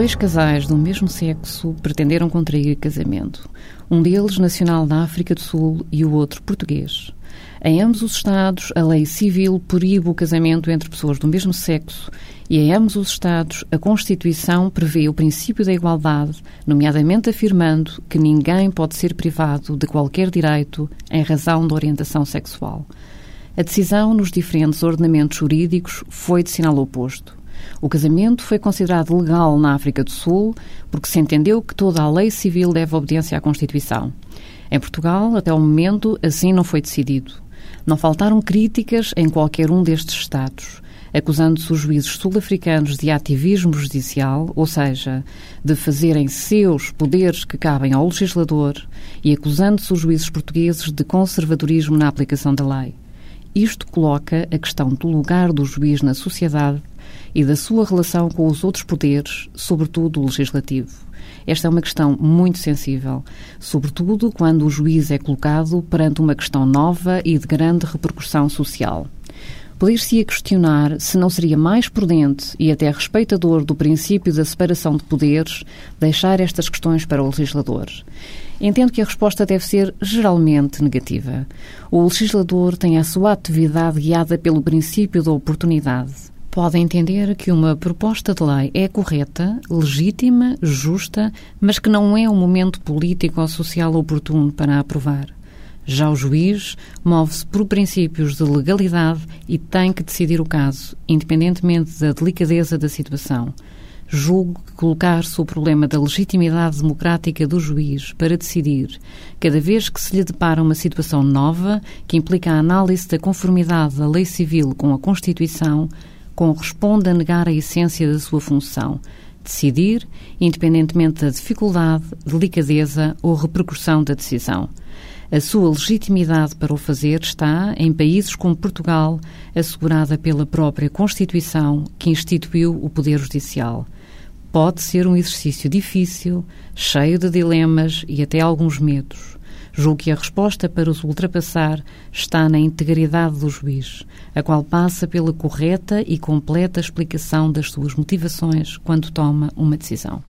Dois casais do mesmo sexo pretenderam contrair casamento. Um deles nacional da África do Sul e o outro português. Em ambos os Estados, a lei civil proíbe o casamento entre pessoas do mesmo sexo e em ambos os Estados, a Constituição prevê o princípio da igualdade, nomeadamente afirmando que ninguém pode ser privado de qualquer direito em razão da orientação sexual. A decisão nos diferentes ordenamentos jurídicos foi de sinal oposto. O casamento foi considerado legal na África do Sul porque se entendeu que toda a lei civil deve obediência à Constituição. Em Portugal, até o momento, assim não foi decidido. Não faltaram críticas em qualquer um destes Estados, acusando-se os juízes sul-africanos de ativismo judicial, ou seja, de fazerem seus poderes que cabem ao legislador, e acusando-se os juízes portugueses de conservadorismo na aplicação da lei. Isto coloca a questão do lugar do juiz na sociedade e da sua relação com os outros poderes, sobretudo o legislativo. Esta é uma questão muito sensível, sobretudo quando o juiz é colocado perante uma questão nova e de grande repercussão social. Poder-se-ia questionar se não seria mais prudente e até respeitador do princípio da separação de poderes deixar estas questões para o legislador. Entendo que a resposta deve ser geralmente negativa. O legislador tem a sua atividade guiada pelo princípio da oportunidade pode entender que uma proposta de lei é correta, legítima, justa, mas que não é o momento político ou social oportuno para a aprovar. Já o juiz move-se por princípios de legalidade e tem que decidir o caso, independentemente da delicadeza da situação. Julgo que colocar-se o problema da legitimidade democrática do juiz para decidir, cada vez que se lhe depara uma situação nova que implica a análise da conformidade da lei civil com a Constituição, corresponde a negar a essência da sua função, decidir, independentemente da dificuldade, delicadeza ou repercussão da decisão. A sua legitimidade para o fazer está, em países como Portugal, assegurada pela própria Constituição que instituiu o Poder Judicial. Pode ser um exercício difícil, cheio de dilemas e até alguns medos. Julgo que a resposta para os ultrapassar está na integridade do juiz, a qual passa pela correta e completa explicação das suas motivações quando toma uma decisão.